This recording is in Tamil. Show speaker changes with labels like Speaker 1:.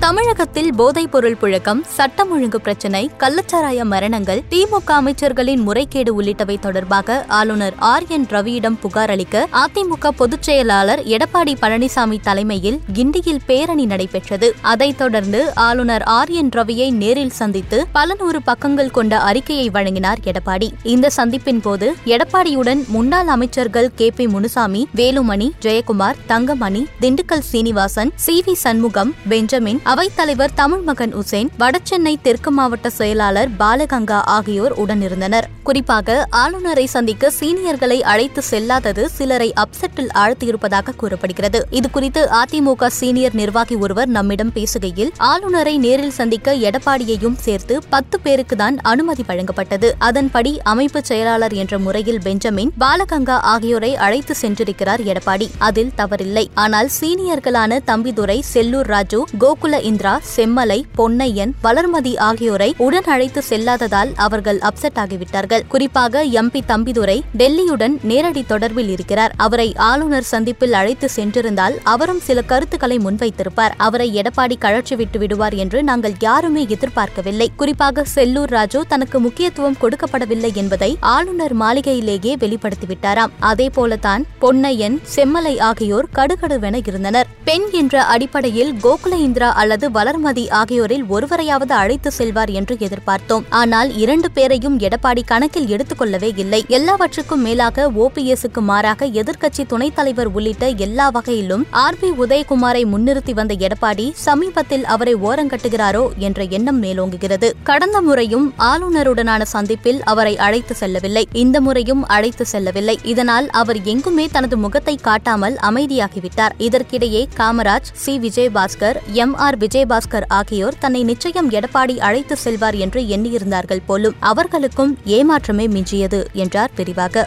Speaker 1: தமிழகத்தில் போதைப்பொருள் புழக்கம் சட்டம் ஒழுங்கு பிரச்சினை கள்ளச்சாராய மரணங்கள் திமுக அமைச்சர்களின் முறைகேடு உள்ளிட்டவை தொடர்பாக ஆளுநர் ஆர் என் ரவியிடம் புகார் அளிக்க அதிமுக பொதுச் செயலாளர் எடப்பாடி பழனிசாமி தலைமையில் கிண்டியில் பேரணி நடைபெற்றது. அதைத் தொடர்ந்து ஆளுநர் ஆர் என் ரவியை நேரில் சந்தித்து பல நூறு பக்கங்கள் கொண்ட அறிக்கையை வழங்கினார் எடப்பாடி. இந்த சந்திப்பின் போது எடப்பாடியுடன் முன்னாள் அமைச்சர்கள் K P Munusamy Velumani Jayakumar Thangamani Dindigul Srinivasan C V Shanmugam Benjamin அவைத்தலைவர் தமிழ் மகன் உசேன் வடசென்னை தெற்கு மாவட்ட செயலாளர் பாலகங்கா ஆகியோர் உடனிருந்தனர். குறிப்பாக ஆளுநரை சந்திக்க சீனியர்களை அழைத்து செல்லாதது சிலரை அப்செட்டில் ஆழ்த்தியிருப்பதாக கூறப்படுகிறது. இதுகுறித்து அதிமுக சீனியர் நிர்வாகி ஒருவர் நம்மிடம் பேசுகையில் ஆளுநரை நேரில் சந்திக்க எடப்பாடியையும் சேர்த்து பத்து பேருக்கு தான் அனுமதி வழங்கப்பட்டது. அதன்படி அமைப்பு செயலாளர் என்ற முறையில் பெஞ்சமின் பாலகங்கா ஆகியோரை அழைத்து சென்றிருக்கிறார் எடப்பாடி. அதில் தவறில்லை. ஆனால் சீனியர்களான தம்பிதுரை செல்லூர் ராஜு கோகுல இந்திரா செம்மலை பொன்னையன் வளர்மதி ஆகியோரை உடன் அழைத்து செல்லாததால் அவர்கள் அப்செட் ஆகிவிட்டார்கள். குறிப்பாக எம்பி தம்பிதுரை டெல்லியுடன் நேரடி தொடர்பில் இருக்கிறார். அவரை ஆளுநர் சந்திப்பில் அழைத்து சென்றிருந்தால் அவரும் சில கருத்துக்களை முன்வைத்திருப்பார். அவரை எடப்பாடி கழற்றி விட்டு விடுவார் என்று நாங்கள் யாருமே எதிர்பார்க்கவில்லை. குறிப்பாக செல்லூர் ராஜு தனக்கு முக்கியத்துவம் கொடுக்கப்படவில்லை என்பதை ஆளுநர் மாளிகையிலேயே வெளிப்படுத்திவிட்டாராம். அதே போலதான் பொன்னையன் செம்மலை ஆகியோர் கடுகடுவென இருந்தனர். பெண் என்ற அடிப்படையில் கோகுல இந்திரா அல்லது வளர்மதி ஆகியோரில் ஒருவரையாவது அழைத்து செல்வார் என்று எதிர்பார்த்தோம். ஆனால் இரண்டு பேரையும் எடப்பாடி கணக்கில் எடுத்துக்கொள்ளவே இல்லை. எல்லாவற்றுக்கும் மேலாக ஓபிஎஸ்க்கு மாறாக எதிர்க்கட்சி துணைத் தலைவர் உள்ளிட்ட எல்லா வகையிலும் ஆர் பி உதயகுமாரை முன்னிறுத்தி வந்த எடப்பாடி சமீபத்தில் அவரை ஓரங்கட்டுகிறாரோ என்ற எண்ணம் மேலோங்குகிறது. கடந்த முறையும் ஆளுநருடனான சந்திப்பில் அவரை அழைத்து செல்லவில்லை. இந்த முறையும் அழைத்து செல்லவில்லை. இதனால் அவர் எங்குமே தனது முகத்தை காட்டாமல் அமைதியாகிவிட்டார். இதற்கிடையே Kamaraj C. Vijayabaskar M. R. Vijayabaskar ஆகியோர் தன்னை நிச்சயம் எடப்பாடி அழைத்து செல்வார் என்று எண்ணியிருந்தார்கள் போலும் அவர்களுக்கும் ஏமாற்றமே மிஞ்சியது என்றார் விரிவாக